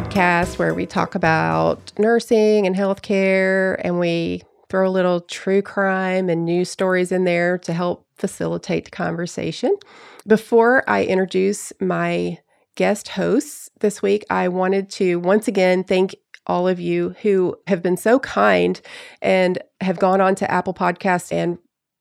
Podcast where we talk about nursing and healthcare and we throw a little true crime and news stories in there to help facilitate the conversation. Before I introduce my guest hosts this week, I wanted to once again thank all of you who have been so kind and have gone on to Apple Podcasts and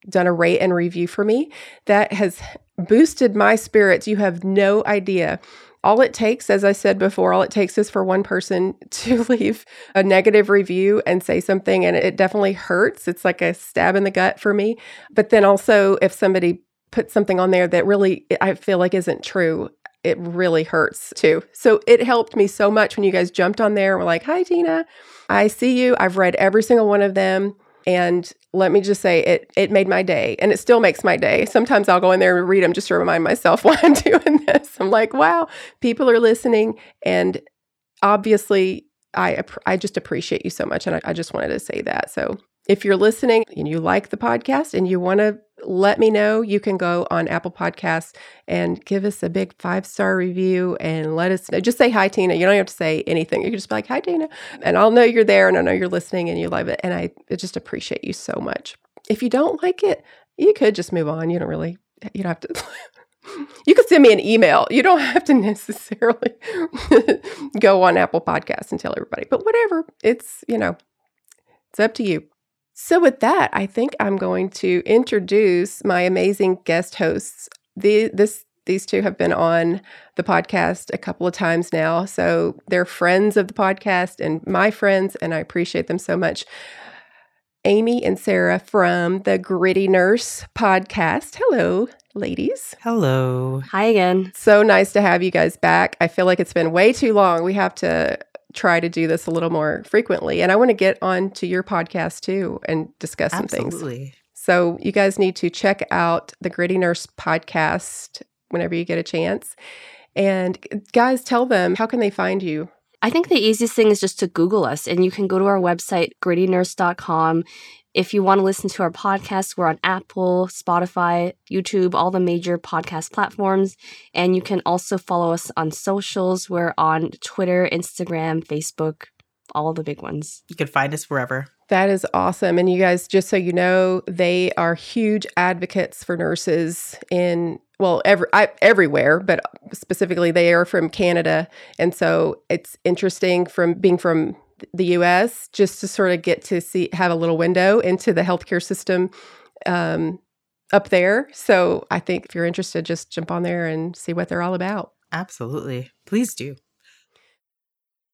done a rate and review for me. That has boosted my spirits. You have no idea. All it takes, as I said before, all it takes is for one person to leave a negative review and say something, and it definitely hurts. It's like a stab in the gut for me. But then also, if somebody puts something on there that really I feel like isn't true, it really hurts too. So it helped me so much when you guys jumped on there and were like, Hi, Tina, I see you. I've read every single one of them. And let me just say, it it made my day, and it still makes my day. Sometimes I'll go in there and read them just to remind myself why I'm doing this. I'm like, wow, people are listening, and obviously, I I just appreciate you so much, and I, I just wanted to say that. So if you're listening and you like the podcast and you want to let me know, you can go on Apple Podcasts and give us a big five star review and let us know. Just say hi, Tina. You don't have to say anything. You can just be like, hi, Tina. And I'll know you're there and I know you're listening and you love it. And I just appreciate you so much. If you don't like it, you could just move on. You don't really, you don't have to. you could send me an email. You don't have to necessarily go on Apple Podcasts and tell everybody, but whatever. It's, you know, it's up to you. So, with that, I think I'm going to introduce my amazing guest hosts. The, this, these two have been on the podcast a couple of times now. So, they're friends of the podcast and my friends, and I appreciate them so much. Amy and Sarah from the Gritty Nurse podcast. Hello, ladies. Hello. Hi again. So nice to have you guys back. I feel like it's been way too long. We have to try to do this a little more frequently. And I want to get on to your podcast too and discuss some things. Absolutely. So you guys need to check out the Gritty Nurse podcast whenever you get a chance. And guys, tell them how can they find you? I think the easiest thing is just to Google us, and you can go to our website, grittynurse.com. If you want to listen to our podcast, we're on Apple, Spotify, YouTube, all the major podcast platforms. And you can also follow us on socials. We're on Twitter, Instagram, Facebook, all the big ones. You can find us wherever. That is awesome. And you guys, just so you know, they are huge advocates for nurses in well, every, I, everywhere, but specifically they are from Canada, and so it's interesting from being from the U.S. just to sort of get to see have a little window into the healthcare system um, up there. So I think if you're interested, just jump on there and see what they're all about. Absolutely. Please do.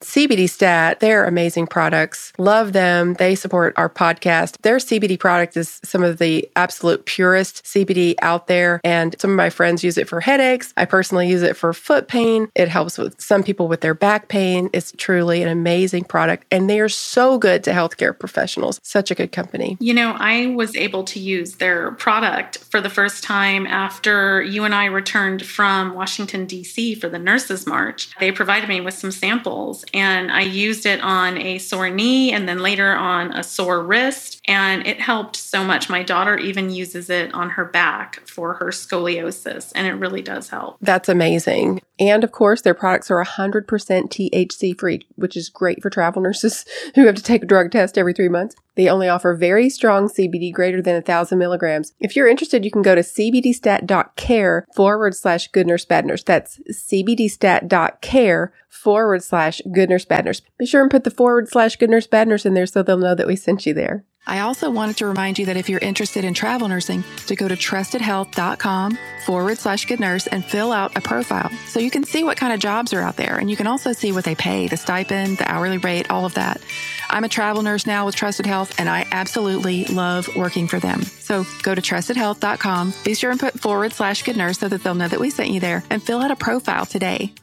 CBD Stat, they're amazing products. Love them. They support our podcast. Their CBD product is some of the absolute purest CBD out there. And some of my friends use it for headaches. I personally use it for foot pain. It helps with some people with their back pain. It's truly an amazing product. And they are so good to healthcare professionals. Such a good company. You know, I was able to use their product for the first time after you and I returned from Washington, D.C. for the Nurses March. They provided me with some samples and I used it on a sore knee and then later on a sore wrist. And it helped so much. My daughter even uses it on her back for her scoliosis, and it really does help. That's amazing. And of course, their products are 100% THC free, which is great for travel nurses who have to take a drug test every three months. They only offer very strong CBD greater than 1,000 milligrams. If you're interested, you can go to cbdstat.care forward slash good nurse bad nurse. That's cbdstat.care forward slash good nurse bad nurse. Be sure and put the forward slash good nurse bad nurse in there so they'll know that we sent you there. I also wanted to remind you that if you're interested in travel nursing, to go to trustedhealth.com forward slash good nurse and fill out a profile so you can see what kind of jobs are out there. And you can also see what they pay, the stipend, the hourly rate, all of that. I'm a travel nurse now with Trusted Health, and I absolutely love working for them. So go to trustedhealth.com, be sure and put forward slash good nurse so that they'll know that we sent you there, and fill out a profile today.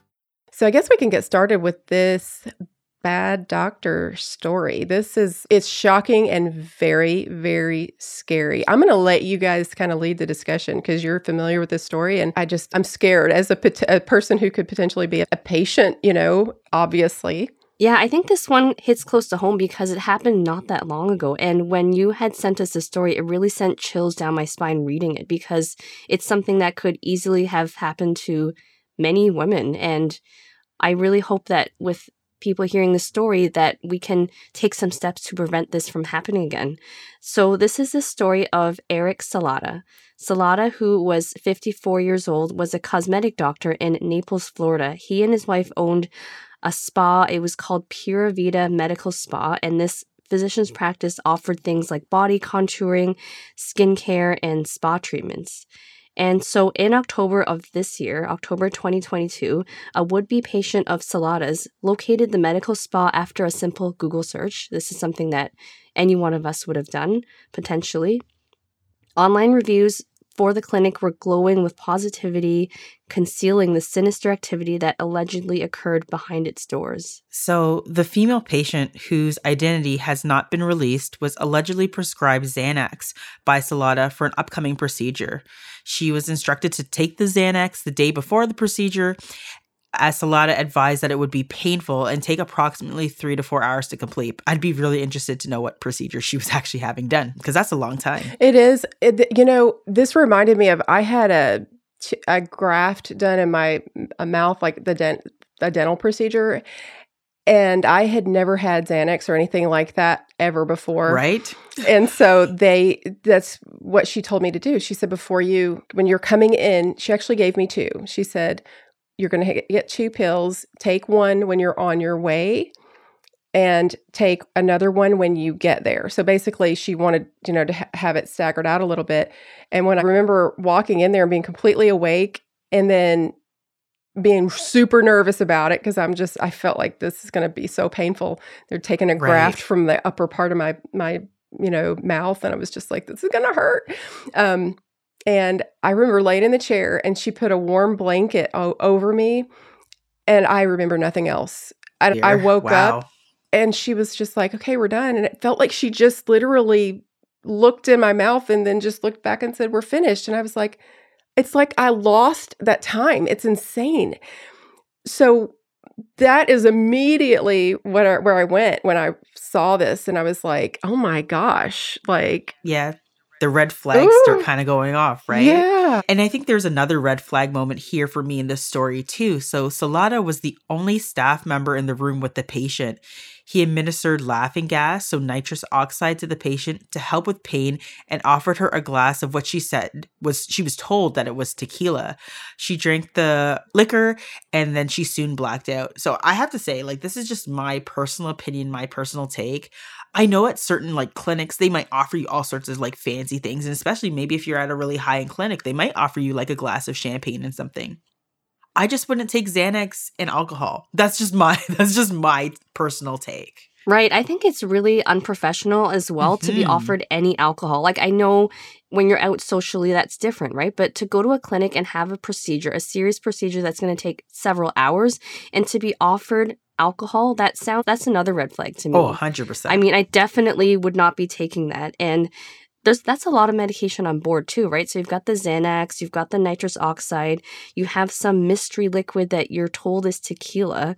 So I guess we can get started with this bad doctor story. This is it's shocking and very very scary. I'm going to let you guys kind of lead the discussion because you're familiar with this story and I just I'm scared as a, a person who could potentially be a patient, you know, obviously. Yeah, I think this one hits close to home because it happened not that long ago. And when you had sent us the story, it really sent chills down my spine reading it because it's something that could easily have happened to many women. And I really hope that with people hearing the story that we can take some steps to prevent this from happening again. So, this is the story of Eric Salata. Salata, who was 54 years old, was a cosmetic doctor in Naples, Florida. He and his wife owned a spa. It was called Pura Vida Medical Spa, and this physician's practice offered things like body contouring, skincare, and spa treatments. And so in October of this year, October 2022, a would be patient of Salata's located the medical spa after a simple Google search. This is something that any one of us would have done, potentially. Online reviews the clinic were glowing with positivity, concealing the sinister activity that allegedly occurred behind its doors. So, the female patient whose identity has not been released was allegedly prescribed Xanax by Salata for an upcoming procedure. She was instructed to take the Xanax the day before the procedure as Salata advised that it would be painful and take approximately three to four hours to complete. I'd be really interested to know what procedure she was actually having done because that's a long time. It is. It, you know, this reminded me of I had a a graft done in my mouth, like the dent, a dental procedure, and I had never had Xanax or anything like that ever before. Right. and so they that's what she told me to do. She said before you when you're coming in, she actually gave me two. She said you're going to get two pills. Take one when you're on your way and take another one when you get there. So basically, she wanted, you know, to ha- have it staggered out a little bit. And when I remember walking in there and being completely awake and then being super nervous about it because I'm just I felt like this is going to be so painful. They're taking a graft right. from the upper part of my my you know mouth and I was just like this is going to hurt. Um and I remember laying in the chair and she put a warm blanket o- over me. And I remember nothing else. I, I woke wow. up and she was just like, okay, we're done. And it felt like she just literally looked in my mouth and then just looked back and said, we're finished. And I was like, it's like I lost that time. It's insane. So that is immediately what I, where I went when I saw this, and I was like, "Oh my gosh!" Like, yeah, the red flags Ooh, start kind of going off, right? Yeah. And I think there's another red flag moment here for me in this story too. So Salata was the only staff member in the room with the patient. He administered laughing gas, so nitrous oxide to the patient to help with pain and offered her a glass of what she said was she was told that it was tequila. She drank the liquor and then she soon blacked out. So I have to say like this is just my personal opinion, my personal take. I know at certain like clinics they might offer you all sorts of like fancy things and especially maybe if you're at a really high end clinic they might offer you like a glass of champagne and something. I just wouldn't take Xanax and alcohol. That's just my that's just my personal take. Right. I think it's really unprofessional as well mm-hmm. to be mm-hmm. offered any alcohol. Like I know when you're out socially that's different, right? But to go to a clinic and have a procedure, a serious procedure that's going to take several hours and to be offered alcohol, that sounds that's another red flag to me. Oh, 100%. I mean, I definitely would not be taking that. And there's that's a lot of medication on board too, right? So you've got the Xanax, you've got the nitrous oxide, you have some mystery liquid that you're told is tequila.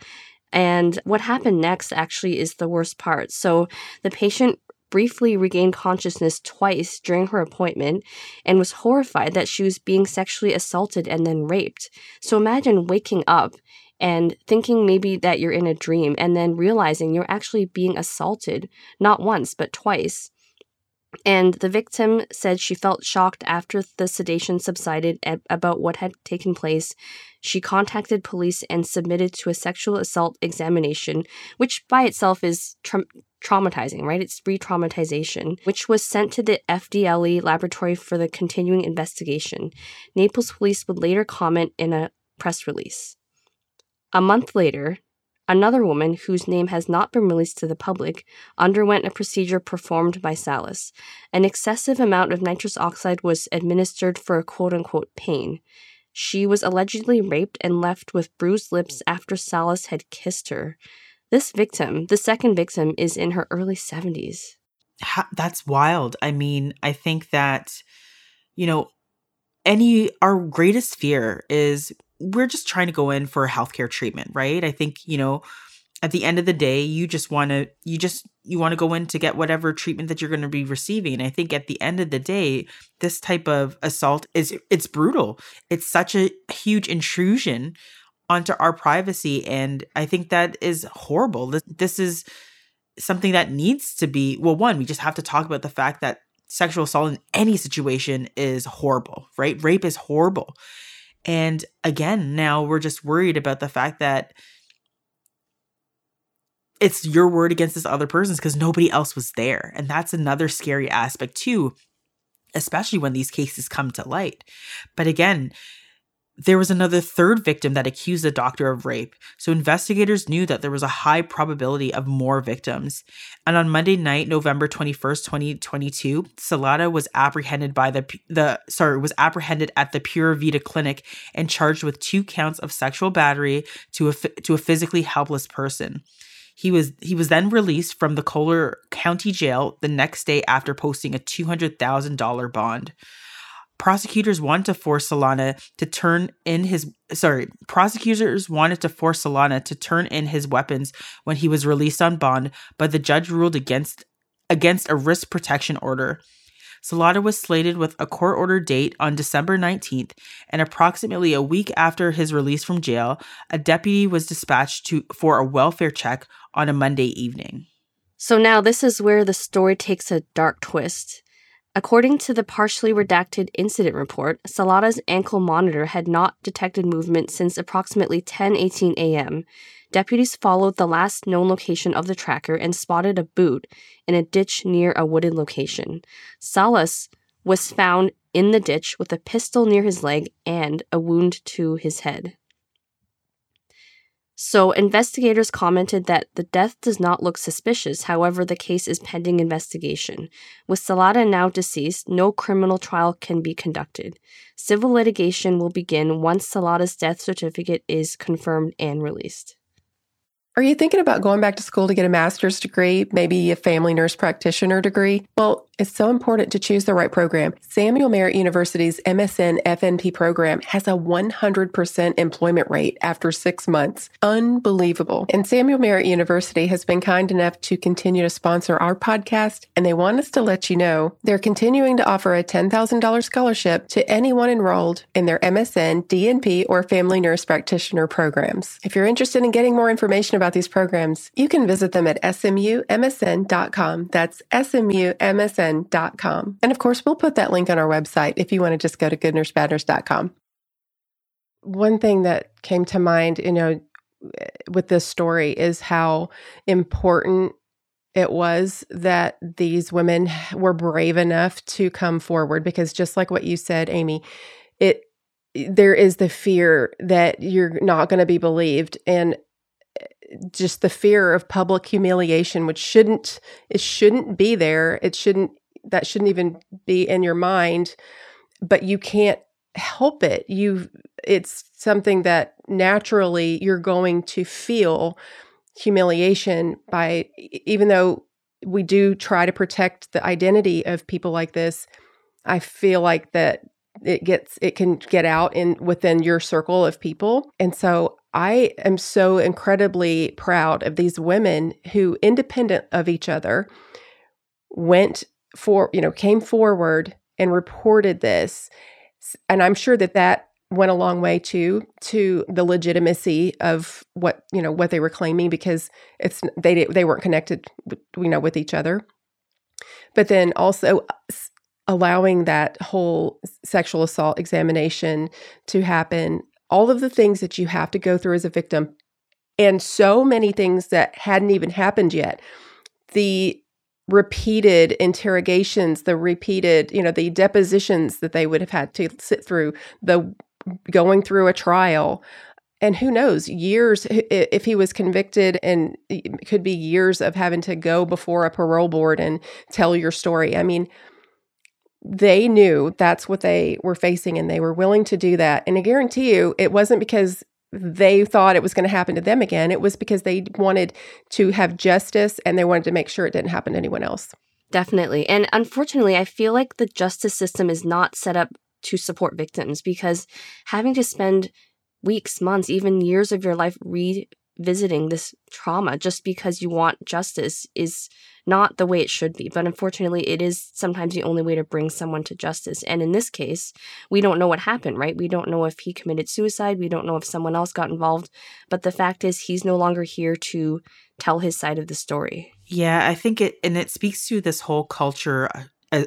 And what happened next actually is the worst part. So the patient briefly regained consciousness twice during her appointment and was horrified that she was being sexually assaulted and then raped. So imagine waking up and thinking maybe that you're in a dream and then realizing you're actually being assaulted not once but twice And the victim said she felt shocked after the sedation subsided at, about what had taken place. She contacted police and submitted to a sexual assault examination, which by itself is tra- traumatizing, right? It's re traumatization, which was sent to the FDLE laboratory for the continuing investigation. Naples police would later comment in a press release. A month later, Another woman, whose name has not been released to the public, underwent a procedure performed by Salas. An excessive amount of nitrous oxide was administered for a quote unquote pain. She was allegedly raped and left with bruised lips after Salas had kissed her. This victim, the second victim, is in her early 70s. That's wild. I mean, I think that, you know, any, our greatest fear is we're just trying to go in for a healthcare treatment, right? I think, you know, at the end of the day, you just want to you just you want to go in to get whatever treatment that you're going to be receiving. And I think at the end of the day, this type of assault is it's brutal. It's such a huge intrusion onto our privacy and I think that is horrible. This, this is something that needs to be well one, we just have to talk about the fact that sexual assault in any situation is horrible, right? Rape is horrible. And again, now we're just worried about the fact that it's your word against this other person's because nobody else was there. And that's another scary aspect, too, especially when these cases come to light. But again, there was another third victim that accused the doctor of rape, so investigators knew that there was a high probability of more victims. And on Monday night, November 21st, 2022, Salata was apprehended by the the sorry, was apprehended at the Pura Vida clinic and charged with two counts of sexual battery to a to a physically helpless person. He was he was then released from the Collier County Jail the next day after posting a $200,000 bond prosecutors wanted to force Solana to turn in his sorry, prosecutors wanted to force Solana to turn in his weapons when he was released on bond, but the judge ruled against against a risk protection order. Salata was slated with a court order date on December 19th, and approximately a week after his release from jail, a deputy was dispatched to for a welfare check on a Monday evening. So now this is where the story takes a dark twist. According to the partially redacted incident report, Salata's ankle monitor had not detected movement since approximately 10:18 a.m. Deputies followed the last known location of the tracker and spotted a boot in a ditch near a wooded location. Salas was found in the ditch with a pistol near his leg and a wound to his head. So, investigators commented that the death does not look suspicious, however, the case is pending investigation. With Salata now deceased, no criminal trial can be conducted. Civil litigation will begin once Salata's death certificate is confirmed and released. Are you thinking about going back to school to get a master's degree, maybe a family nurse practitioner degree? Well, it's so important to choose the right program. Samuel Merritt University's MSN FNP program has a 100% employment rate after six months. Unbelievable. And Samuel Merritt University has been kind enough to continue to sponsor our podcast, and they want us to let you know they're continuing to offer a $10,000 scholarship to anyone enrolled in their MSN, DNP, or family nurse practitioner programs. If you're interested in getting more information about these programs, you can visit them at smumsn.com. That's smumsn goodnursebadnurse.com. And of course, we'll put that link on our website if you want to just go to goodnursebadnurse.com. One thing that came to mind, you know, with this story is how important it was that these women were brave enough to come forward because just like what you said Amy it there is the fear that you're not going to be believed and just the fear of public humiliation which shouldn't it shouldn't be there. It shouldn't that shouldn't even be in your mind but you can't help it. You it's something that naturally you're going to feel humiliation by even though we do try to protect the identity of people like this i feel like that it gets it can get out in within your circle of people. And so i am so incredibly proud of these women who independent of each other went for you know came forward and reported this. And i'm sure that that went a long way too to the legitimacy of what you know what they were claiming because it's they they weren't connected you know with each other. But then also uh, allowing that whole sexual assault examination to happen, all of the things that you have to go through as a victim, and so many things that hadn't even happened yet. The repeated interrogations, the repeated, you know, the depositions that they would have had to sit through, the going through a trial. And who knows, years, if he was convicted, and it could be years of having to go before a parole board and tell your story. I mean, they knew that's what they were facing and they were willing to do that. And I guarantee you, it wasn't because they thought it was going to happen to them again. It was because they wanted to have justice and they wanted to make sure it didn't happen to anyone else. Definitely. And unfortunately, I feel like the justice system is not set up to support victims because having to spend weeks, months, even years of your life revisiting this trauma just because you want justice is not the way it should be. But unfortunately, it is sometimes the only way to bring someone to justice. And in this case, we don't know what happened, right? We don't know if he committed suicide. We don't know if someone else got involved. But the fact is, he's no longer here to tell his side of the story. Yeah, I think it, and it speaks to this whole culture uh,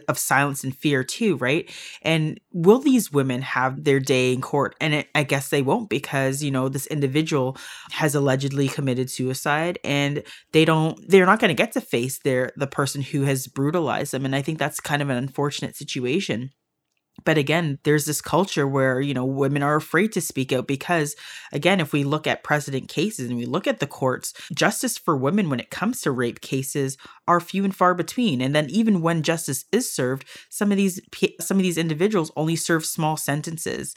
of silence and fear too, right? And will these women have their day in court? And it, I guess they won't because, you know, this individual has allegedly committed suicide and they don't they're not going to get to face their the person who has brutalized them and I think that's kind of an unfortunate situation but again there's this culture where you know women are afraid to speak out because again if we look at precedent cases and we look at the courts justice for women when it comes to rape cases are few and far between and then even when justice is served some of these some of these individuals only serve small sentences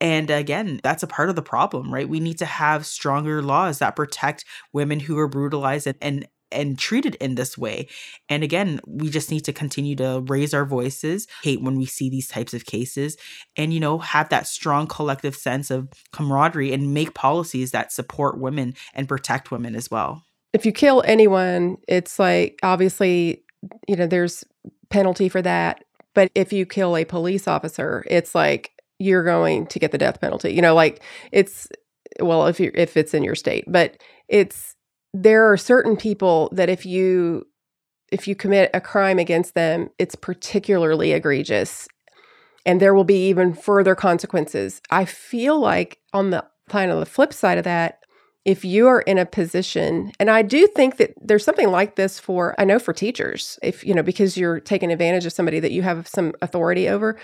and again, that's a part of the problem, right? We need to have stronger laws that protect women who are brutalized and, and and treated in this way. And again, we just need to continue to raise our voices, hate when we see these types of cases, and, you know, have that strong collective sense of camaraderie and make policies that support women and protect women as well. If you kill anyone, it's like obviously, you know, there's penalty for that. But if you kill a police officer, it's like you're going to get the death penalty. You know, like it's well, if you if it's in your state, but it's there are certain people that if you if you commit a crime against them, it's particularly egregious and there will be even further consequences. I feel like on the kind of the flip side of that, if you are in a position, and I do think that there's something like this for, I know for teachers, if, you know, because you're taking advantage of somebody that you have some authority over.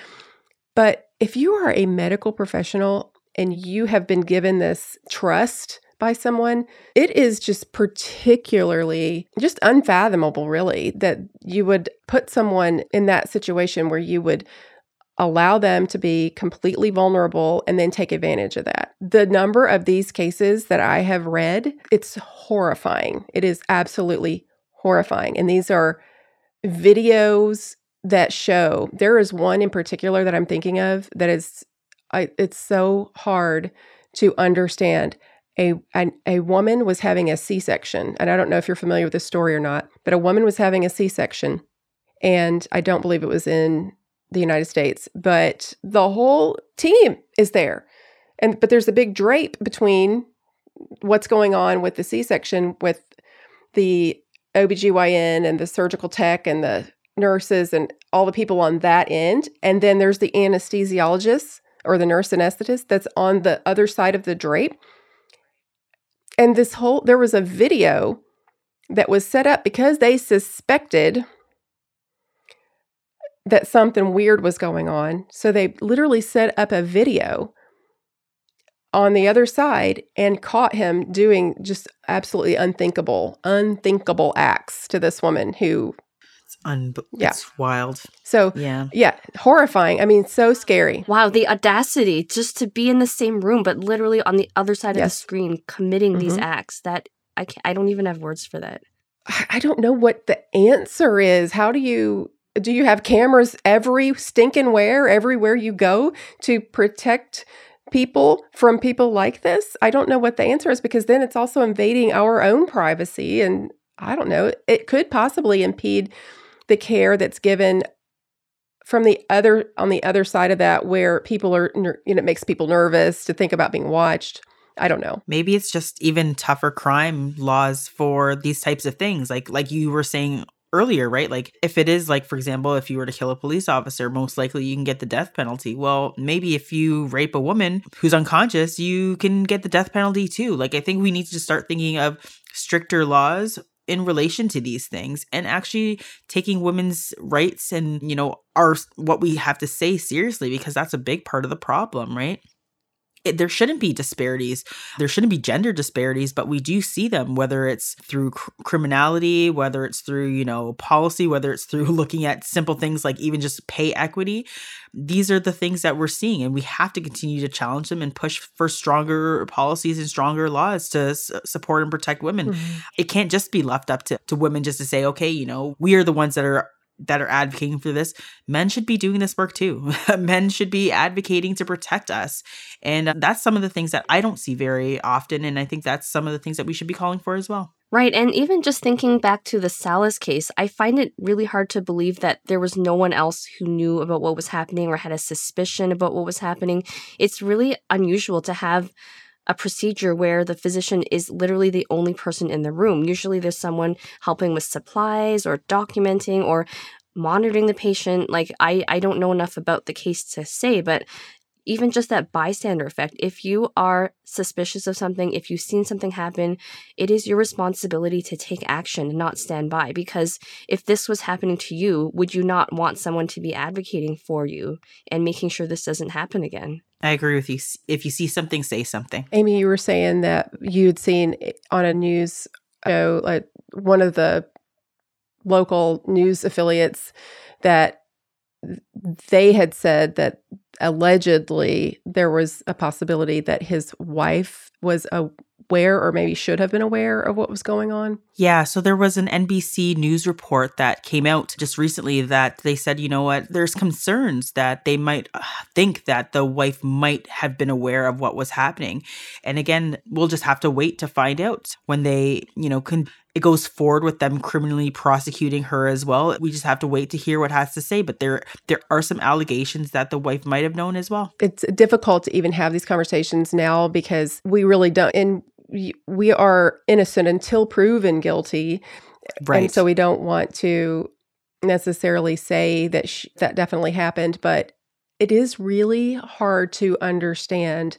But if you are a medical professional and you have been given this trust by someone, it is just particularly just unfathomable, really, that you would put someone in that situation where you would allow them to be completely vulnerable and then take advantage of that. The number of these cases that I have read, it's horrifying. It is absolutely horrifying. And these are videos that show there is one in particular that I'm thinking of that is I, it's so hard to understand a, a, a woman was having a C-section, and I don't know if you're familiar with this story or not, but a woman was having a C-section, and I don't believe it was in the United States, but the whole team is there, and but there's a big drape between what's going on with the C-section with the OBGYN and the surgical tech and the nurses and all the people on that end. And then there's the anesthesiologist or the nurse anesthetist that's on the other side of the drape. And this whole, there was a video that was set up because they suspected that something weird was going on. So they literally set up a video on the other side and caught him doing just absolutely unthinkable, unthinkable acts to this woman who un- yeah. it's wild. So yeah, yeah, horrifying. I mean, so scary. Wow, the audacity just to be in the same room, but literally on the other side yes. of the screen, committing mm-hmm. these acts. That I can't, I don't even have words for that. I don't know what the answer is. How do you do? You have cameras every stinking where, everywhere you go to protect people from people like this? I don't know what the answer is because then it's also invading our own privacy and I don't know, it could possibly impede the care that's given from the other on the other side of that where people are you know it makes people nervous to think about being watched i don't know maybe it's just even tougher crime laws for these types of things like like you were saying earlier, right? Like if it is like for example, if you were to kill a police officer, most likely you can get the death penalty. Well, maybe if you rape a woman who's unconscious, you can get the death penalty too. Like I think we need to start thinking of stricter laws in relation to these things and actually taking women's rights and you know our what we have to say seriously because that's a big part of the problem right it, there shouldn't be disparities. There shouldn't be gender disparities, but we do see them, whether it's through cr- criminality, whether it's through, you know, policy, whether it's through looking at simple things like even just pay equity. These are the things that we're seeing, and we have to continue to challenge them and push for stronger policies and stronger laws to s- support and protect women. Mm-hmm. It can't just be left up to, to women just to say, okay, you know, we are the ones that are that are advocating for this, men should be doing this work too. men should be advocating to protect us. And uh, that's some of the things that I don't see very often. And I think that's some of the things that we should be calling for as well. Right. And even just thinking back to the Salas case, I find it really hard to believe that there was no one else who knew about what was happening or had a suspicion about what was happening. It's really unusual to have a procedure where the physician is literally the only person in the room. Usually there's someone helping with supplies or documenting or monitoring the patient. Like I I don't know enough about the case to say, but even just that bystander effect. If you are suspicious of something, if you've seen something happen, it is your responsibility to take action and not stand by. Because if this was happening to you, would you not want someone to be advocating for you and making sure this doesn't happen again? I agree with you. If you see something, say something. Amy, you were saying that you'd seen on a news show, like one of the local news affiliates, that they had said that allegedly there was a possibility that his wife was aware or maybe should have been aware of what was going on? Yeah, so there was an NBC news report that came out just recently that they said, you know what, there's concerns that they might uh, think that the wife might have been aware of what was happening. And again, we'll just have to wait to find out when they, you know, can it goes forward with them criminally prosecuting her as well. We just have to wait to hear what has to say, but there there are some allegations that the wife might have known as well. It's difficult to even have these conversations now because we really don't and we are innocent until proven guilty. Right. And so we don't want to necessarily say that sh- that definitely happened, but it is really hard to understand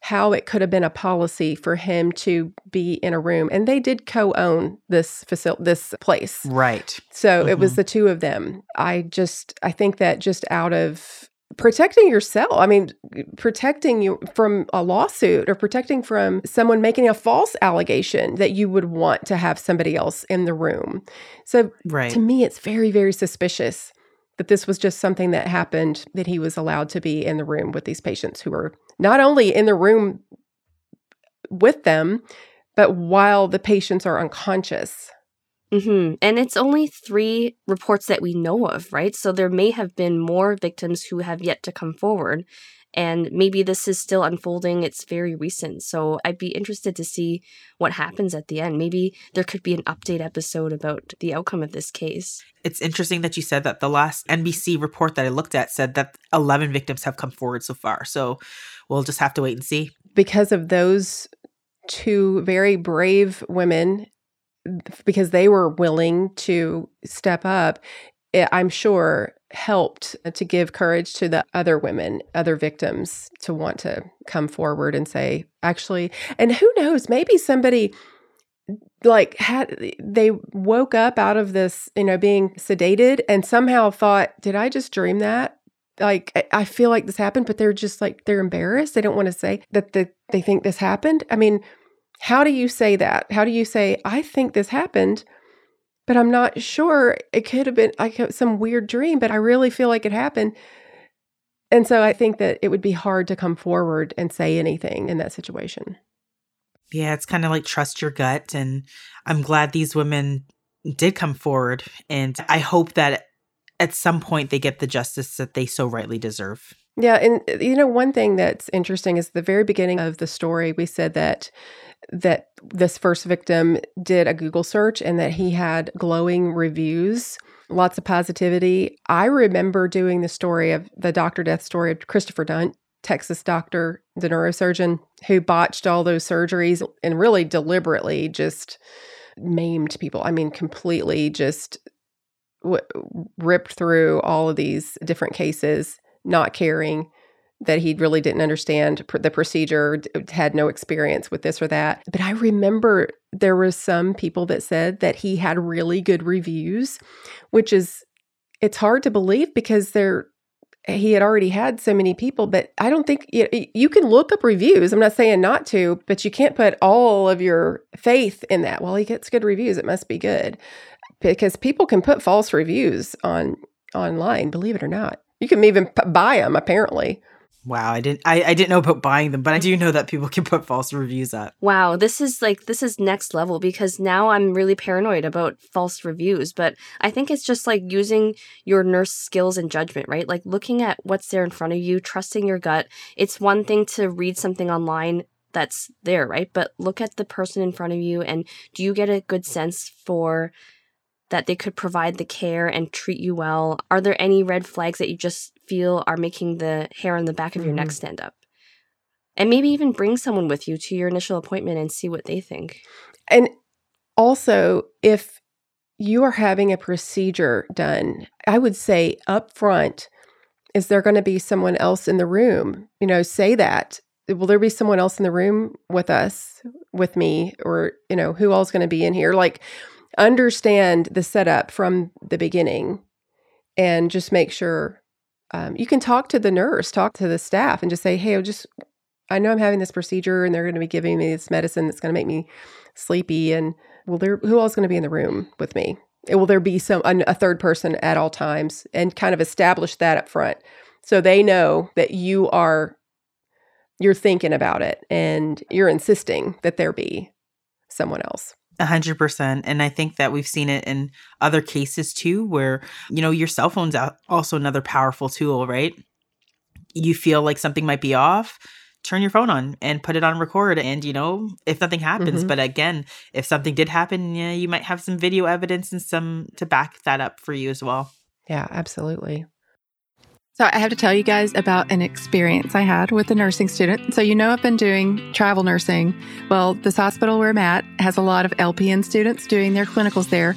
how it could have been a policy for him to be in a room and they did co-own this facility this place right so mm-hmm. it was mm-hmm. the two of them i just i think that just out of protecting yourself i mean protecting you from a lawsuit or protecting from someone making a false allegation that you would want to have somebody else in the room so right. to me it's very very suspicious that this was just something that happened that he was allowed to be in the room with these patients who were not only in the room with them, but while the patients are unconscious. Mm-hmm. And it's only three reports that we know of, right? So there may have been more victims who have yet to come forward. And maybe this is still unfolding. It's very recent. So I'd be interested to see what happens at the end. Maybe there could be an update episode about the outcome of this case. It's interesting that you said that the last NBC report that I looked at said that 11 victims have come forward so far. So we'll just have to wait and see. Because of those two very brave women, because they were willing to step up, it, I'm sure helped eh, to give courage to the other women, other victims to want to come forward and say, actually, and who knows, maybe somebody like had they woke up out of this, you know, being sedated and somehow thought, did I just dream that? like I feel like this happened, but they're just like they're embarrassed. They don't want to say that the, they think this happened. I mean, how do you say that? How do you say I think this happened, but I'm not sure. It could have been like some weird dream, but I really feel like it happened. And so I think that it would be hard to come forward and say anything in that situation. Yeah, it's kind of like trust your gut. And I'm glad these women did come forward. And I hope that at some point they get the justice that they so rightly deserve. Yeah, and uh, you know one thing that's interesting is the very beginning of the story we said that that this first victim did a Google search and that he had glowing reviews, lots of positivity. I remember doing the story of the doctor death story of Christopher Duntsch, Texas doctor, the neurosurgeon who botched all those surgeries and really deliberately just maimed people. I mean, completely just w- ripped through all of these different cases, not caring that he really didn't understand the procedure, had no experience with this or that. But I remember there was some people that said that he had really good reviews, which is it's hard to believe because they're he had already had so many people, but I don't think you, you can look up reviews. I'm not saying not to, but you can't put all of your faith in that. Well, he gets good reviews, it must be good. Because people can put false reviews on online, believe it or not. You can even p- buy them apparently. Wow, I didn't I, I didn't know about buying them, but I do know that people can put false reviews up. Wow, this is like this is next level because now I'm really paranoid about false reviews, but I think it's just like using your nurse skills and judgment, right? Like looking at what's there in front of you, trusting your gut. It's one thing to read something online that's there, right? But look at the person in front of you and do you get a good sense for that they could provide the care and treat you well? Are there any red flags that you just feel are making the hair on the back of your neck Mhm. stand up? And maybe even bring someone with you to your initial appointment and see what they think. And also, if you are having a procedure done, I would say up front, is there going to be someone else in the room? You know, say that. Will there be someone else in the room with us, with me, or, you know, who all's going to be in here? Like, understand the setup from the beginning and just make sure um, you can talk to the nurse, talk to the staff, and just say, hey, I just, I know I'm having this procedure and they're going to be giving me this medicine that's going to make me sleepy. And will there, who else is going to be in the room with me? Will there be some, a, a third person at all times and kind of establish that up front so they know that you are, you're thinking about it and you're insisting that there be someone else. A hundred percent. And I think that we've seen it in other cases too, where, you know, your cell phone's also another powerful tool, right? You feel like something might be off, turn your phone on and put it on record. And, you know, if nothing happens, Mhm. but again, if something did happen, yeah, you might have some video evidence and some to back that up for you as well. Yeah, absolutely. So I have to tell you guys about an experience I had with a nursing student. So you know I've been doing travel nursing. Well, this hospital where I'm at has a lot of LPN students doing their clinicals there.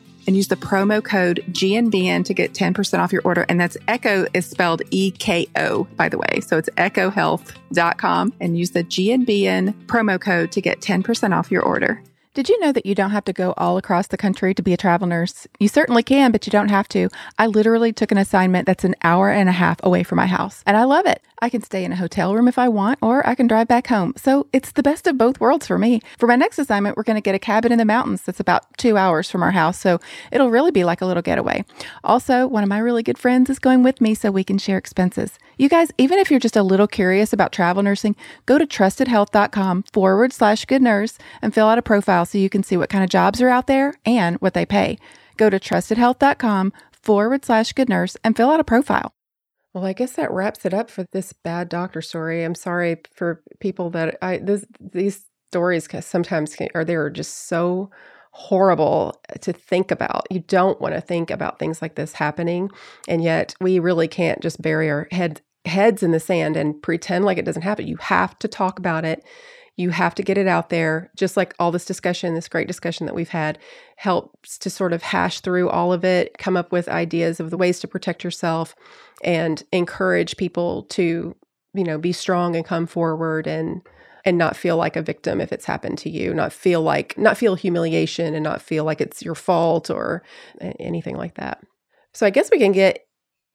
and use the promo code GNBN to get 10% off your order. And that's Eko is spelled E K O, by the way. So it's ekohealth.com and use the GNBN promo code to get 10% off your order. Did you know that you don't have to go all across the country to be a travel nurse? You certainly can, but you don't have to. I literally took an assignment that's an hour and a half away from my house, and I love it. I can stay in a hotel room if I want, or I can drive back home. So it's the best of both worlds for me. For my next assignment, we're going to get a cabin in the mountains that's about two hours from our house, so it'll really be like a little getaway. Also, one of my really good friends is going with me so we can share expenses. You guys, even if you're just a little curious about travel nursing, go to trustedhealth.com forward slash good nurse and fill out a profile so you can see what kind of jobs are out there and what they pay. Go to trustedhealth.com forward slash good nurse and fill out a profile. Well, I guess that wraps it up for this bad doctor story. I'm sorry for people that I this these stories sometimes can, are they are just so horrible to think about. You don't want to think about things like this happening, and yet we really can't just bury our head heads in the sand and pretend like it doesn't happen. You have to talk about it. You have to get it out there, just like all this discussion, this great discussion that we've had, helps to sort of hash through all of it, come up with ideas of the ways to protect yourself, and encourage people to, you know, be strong and come forward and and not feel like a victim if it's happened to you, not feel like, not feel humiliation and not feel like it's your fault or anything like that. So I guess we can get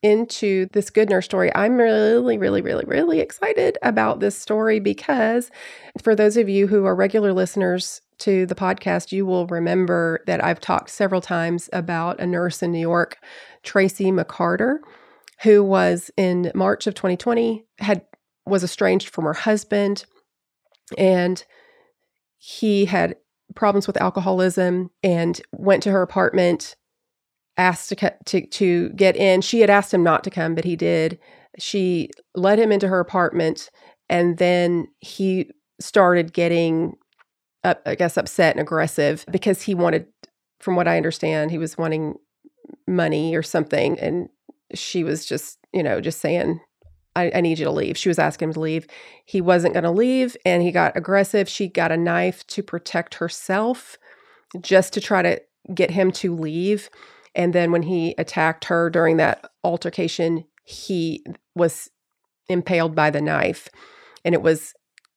into this good nurse story. I'm really, really, really, really excited about this story because for those of you who are regular listeners to the podcast, you will remember that I've talked several times about a nurse in New York, Tracy McCarter, who was in March of 2020 had was estranged from her husband and he had problems with alcoholism and went to her apartment asked to, to to get in. She had asked him not to come but he did. She let him into her apartment and then he started getting up, i guess upset and aggressive because he wanted from what i understand he was wanting money or something and she was just you know just saying I, I need you to leave. She was asking him to leave. He wasn't going to leave and he got aggressive. She got a knife to protect herself just to try to get him to leave. And then when he attacked her during that altercation, he was impaled by the knife. And it was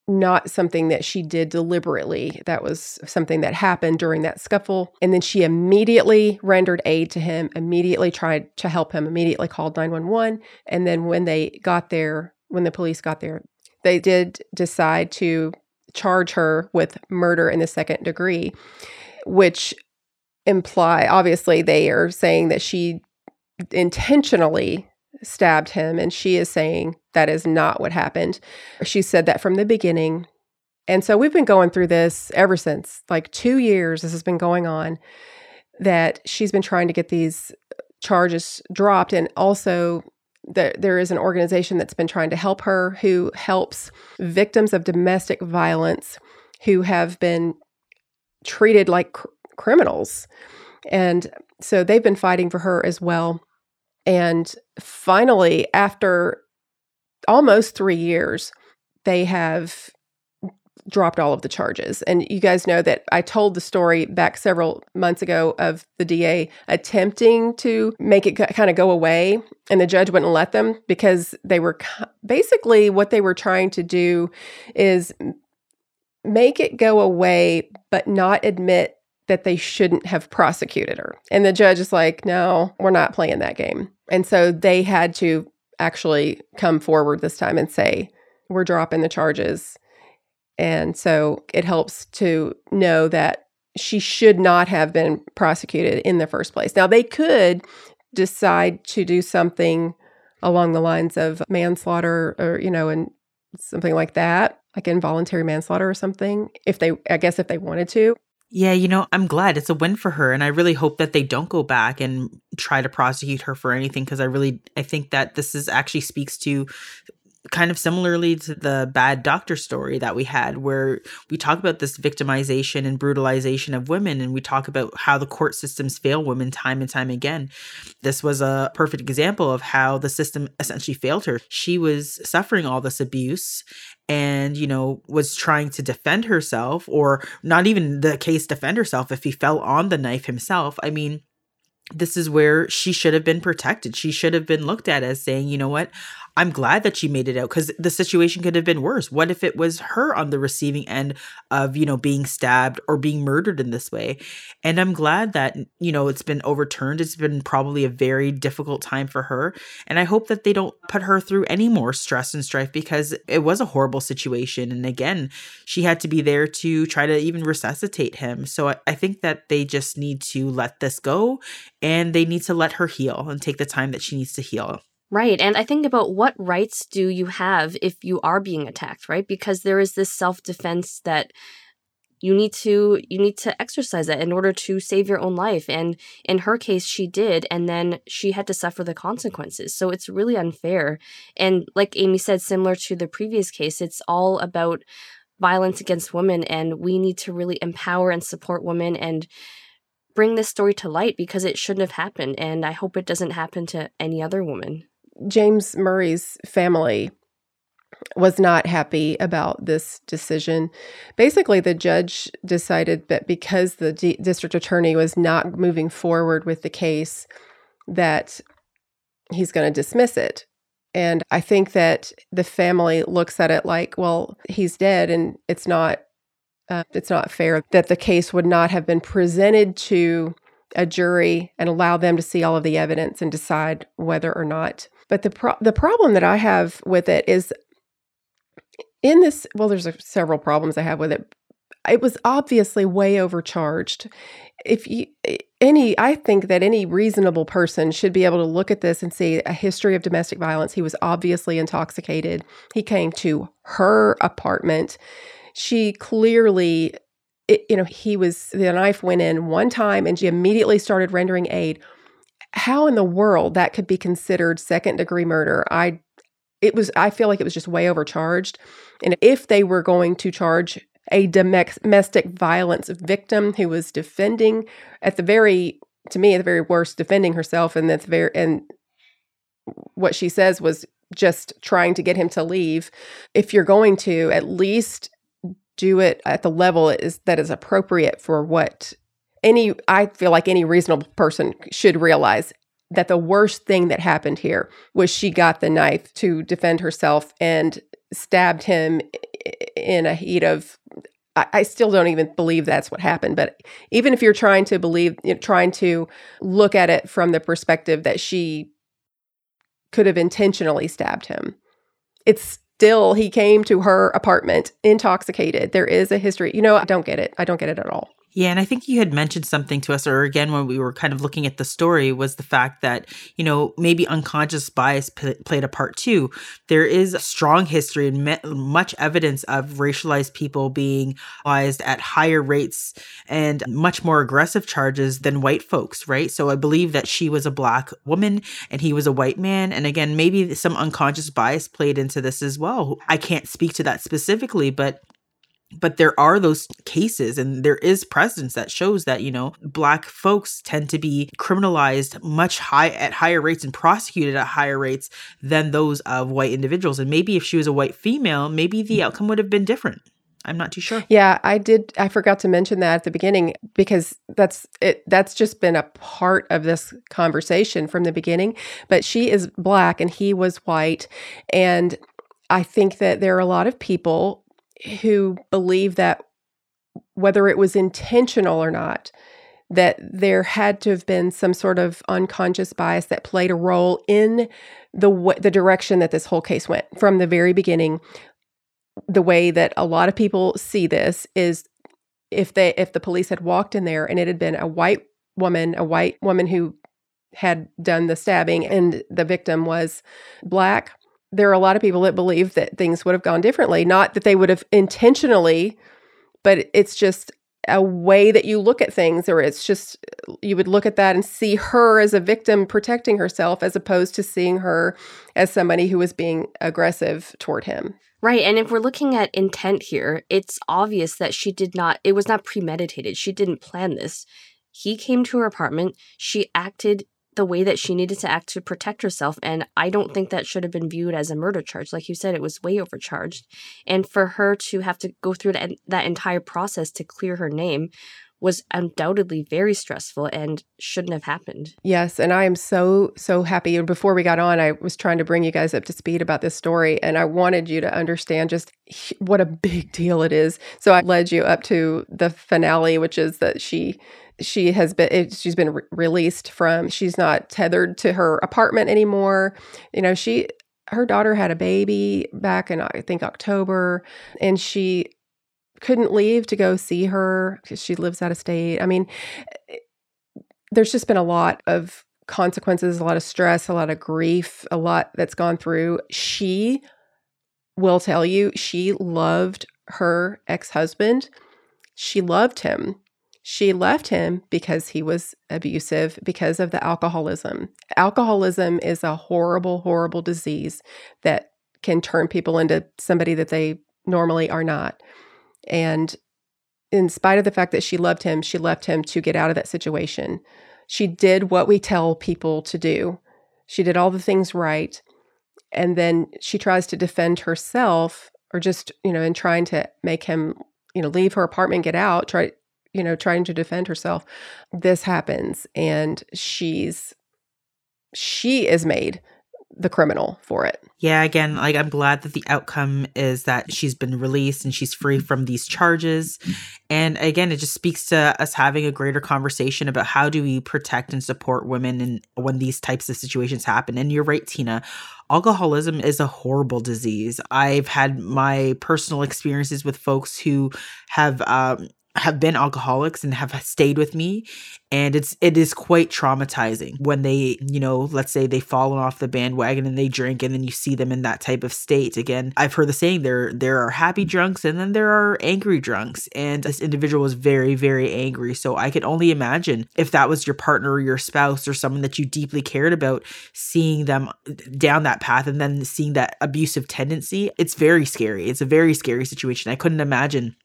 not something that she did deliberately. That was something that happened during that scuffle. And then she immediately rendered aid to him, immediately tried to help him, immediately called 911. And then when they got there, when the police got there, they did decide to charge her with murder in the second degree, which imply obviously they are saying that she intentionally stabbed him. And she is saying that is not what happened. She said that from the beginning. And so we've been going through this ever since, like two years, this has been going on, that she's been trying to get these charges dropped. And also, that there is an organization that's been trying to help her who helps victims of domestic violence who have been treated like cr- criminals. And so they've been fighting for her as well. And finally, after almost three years, they have dropped all of the charges. And you guys know that I told the story back several months ago of the DA attempting to make it kind of go away, and the judge wouldn't let them because they were basically what they were trying to do is make it go away, but not admit that they shouldn't have prosecuted her. And the judge is like, no, we're not playing that game. And so they had to actually come forward this time and say, we're dropping the charges. And so it helps to know that she should not have been prosecuted in the first place. Now, they could decide to do something along the lines of manslaughter or, you know, and something like that, like involuntary manslaughter or something, if they, I guess, if they wanted to. Yeah, you know, I'm glad it's a win for her and I really hope that they don't go back and try to prosecute her for anything because I really I think that this is actually speaks to kind of similarly to the bad doctor story that we had where we talk about this victimization and brutalization of women and we talk about how the court systems fail women time and time again. This was a perfect example of how the system essentially failed her. She was suffering all this abuse and you know was trying to defend herself or not even the case defend herself if he fell on the knife himself. I mean this is where she should have been protected. She should have been looked at as saying, you know what, I'm glad that she made it out because the situation could have been worse. What if it was her on the receiving end of, you know, being stabbed or being murdered in this way? And I'm glad that, you know, it's been overturned. It's been probably a very difficult time for her. And I hope that they don't put her through any more stress and strife because it was a horrible situation. And again, she had to be there to try to even resuscitate him. So I, I think that they just need to let this go and they need to let her heal and take the time that she needs to heal. Right. And I think about what rights do you have if you are being attacked, right? Because there is this self-defense that you need to you need to exercise that in order to save your own life and in her case she did and then she had to suffer the consequences so it's really unfair and like Amie said similar to the previous case it's all about violence against women and we need to really empower and support women and bring this story to light because it shouldn't have happened and i hope it doesn't happen to any other woman James Murray's family was not happy about this decision. Basically, the judge decided that because the D- district attorney was not moving forward with the case, that he's going to dismiss it. And I think that the family looks at it like, well, he's dead and it's not uh, it's not fair that the case would not have been presented to a jury and allow them to see all of the evidence and decide whether or not. But the pro- the problem that I have with it is in this well there's a, several problems I have with it. It was obviously way overcharged. If you eh, any I think that any reasonable person should be able to look at this and see a history of domestic violence. He was obviously intoxicated. He came to her apartment she clearly it, you know he was the knife went in one time and she immediately started rendering aid how in the world that could be considered second degree murder? I it was i feel like it was just way overcharged. And if they were going to charge a domestic violence victim who was defending at the very to me at the very worst defending herself and that's very and what she says was just trying to get him to leave if you're going to at least do it at the level is that is appropriate for what any I feel like any reasonable person should realize that the worst thing that happened here was she got the knife to defend herself and stabbed him in a heat of I still don't even believe that's what happened. But even if you're trying to believe, you know, trying to look at it from the perspective that she could have intentionally stabbed him, it's still he came to her apartment intoxicated. There is a history. You know, I don't get it. I don't get it at all. Yeah, and I think you had mentioned something to us, or again, when we were kind of looking at the story, was the fact that, you know, maybe unconscious bias p- played a part too. There is strong history and me- much evidence of racialized people being biased at higher rates and much more aggressive charges than white folks, right? So I believe that she was a black woman and he was a white man. And again, maybe some unconscious bias played into this as well. I can't speak to that specifically, but but there are those cases and there is precedence that shows that you know black folks tend to be criminalized much high at higher rates and prosecuted at higher rates than those of white individuals. And maybe if she was a white female maybe the mm. outcome would have been different. I'm not too sure. Yeah, I did I forgot to mention that at the beginning because that's it that's just been a part of this conversation from the beginning, but she is black and he was white. And I think that there are a lot of people who believe that whether it was intentional or not, that there had to have been some sort of unconscious bias that played a role in the the direction that this whole case went from the very beginning. The way that a lot of people see this is if they if the police had walked in there and it had been a white woman, a white woman who had done the stabbing and the victim was black there are a lot of people that believe that things would have gone differently. Not that they would have intentionally, but it's just a way that you look at things, or it's just you would look at that and see her as a victim protecting herself as opposed to seeing her as somebody who was being aggressive toward him. Right. And if we're looking at intent here, it's obvious that she did not, it was not premeditated. She didn't plan this. He came to her apartment. She acted the way that she needed to act to protect herself. And I don't think that should have been viewed as a murder charge. Like you said, it was way overcharged. And for her to have to go through that, that entire process to clear her name was undoubtedly very stressful and shouldn't have happened. Yes, and I am so so happy. And before we got on, I was trying to bring you guys up to speed about this story, and I wanted you to understand just what a big deal it is. So I led you up to the finale, which is that she she has been she's been re- released from she's not tethered to her apartment anymore. You know she her daughter had a baby back in i think october and she couldn't leave to go see her because she lives out of state. I mean eh, there's just been a lot of consequences a lot of stress a lot of grief a lot that's gone through. She will tell you she loved her ex-husband. She loved him she left him because he was abusive, because of the alcoholism. Alcoholism is a horrible, horrible disease that can turn people into somebody that they normally are not. And in spite of the fact that she loved him, she left him to get out of that situation. She did what we tell people to do. She did all the things right. And then she tries to defend herself or just, you know, in trying to make him, you know, leave her apartment, get out, try you know, trying to defend herself. This happens and she's she is made the criminal for it. Yeah, again, like I'm glad that the outcome is that she's been released and she's free from these charges. And again, it just speaks to us having a greater conversation about how do we protect and support women and when these types of situations happen. And you're right, Tina. Alcoholism is a horrible disease. I've had my personal experiences with folks who have um, have been alcoholics and have stayed with me and it's it is quite traumatizing when they you know let's say they've fallen off the bandwagon and they drink and then you see them in that type of state again. I've heard the saying there there are happy drunks and then there are angry drunks and this individual was very very angry. So i could only imagine if that was your partner or your spouse or someone that you deeply cared about seeing them down that path and then seeing that abusive tendency it's very scary. It's a very scary situation. I couldn't imagine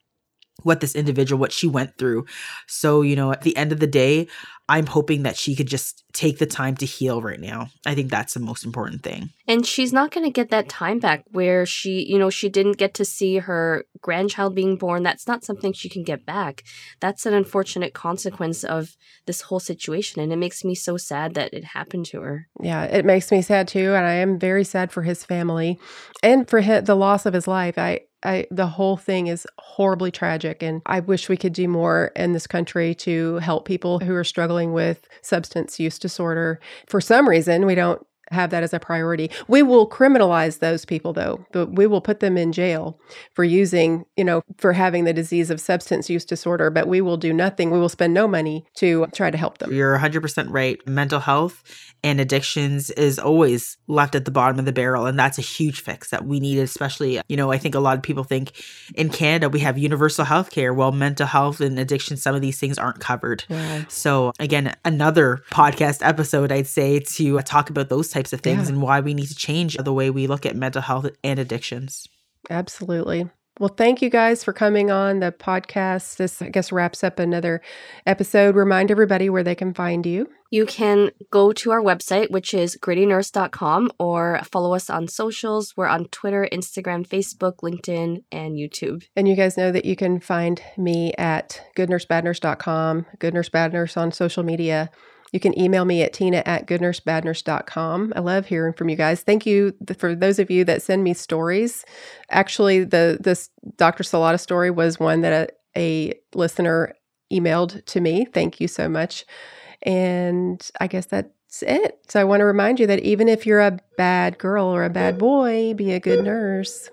what this individual what she went through. So you know at the end of the day i'm hoping that she could just take the time to heal right now. I think that's the most important thing. And she's not going to get that time back where she you know she didn't get to see her grandchild being born. That's not something she can get back. That's an unfortunate consequence of this whole situation and it makes me so sad that it happened to her. Yeah it makes me sad too and i am very sad for his family and for his, the loss of his life. I I, the whole thing is horribly tragic. And I wish we could do more in this country to help people who are struggling with substance use disorder. For some reason, we don't have that as a priority. We will criminalize those people though, but we will put them in jail for using, you know, for having the disease of substance use disorder, but we will do nothing. We will spend no money to try to help them. You're 100% right. Mental health and addictions is always left at the bottom of the barrel and that's a huge fix that we need especially you know i think a lot of people think in canada we have universal health care well mental health and addiction some of these things aren't covered yeah. so again another podcast episode i'd say to talk about those types of things yeah. and why we need to change the way we look at mental health and addictions absolutely well, thank you guys for coming on the podcast. This, I guess, wraps up another episode. Remind everybody where they can find you. You can go to our website, which is grittynurse.com, or follow us on socials. We're on Twitter, Instagram, Facebook, LinkedIn, and YouTube. And you guys know that you can find me at goodnursebadnurse.com, Good Nurse Bad Nurse on social media. You can email me at tina at goodnursebadnurse.com. I love hearing from you guys. Thank you for those of you that send me stories. Actually, the this Dr. Salata story was one that a, a listener emailed to me. Thank you so much. And I guess that's it. So I want to remind you that even if you're a bad girl or a bad boy, be a good nurse.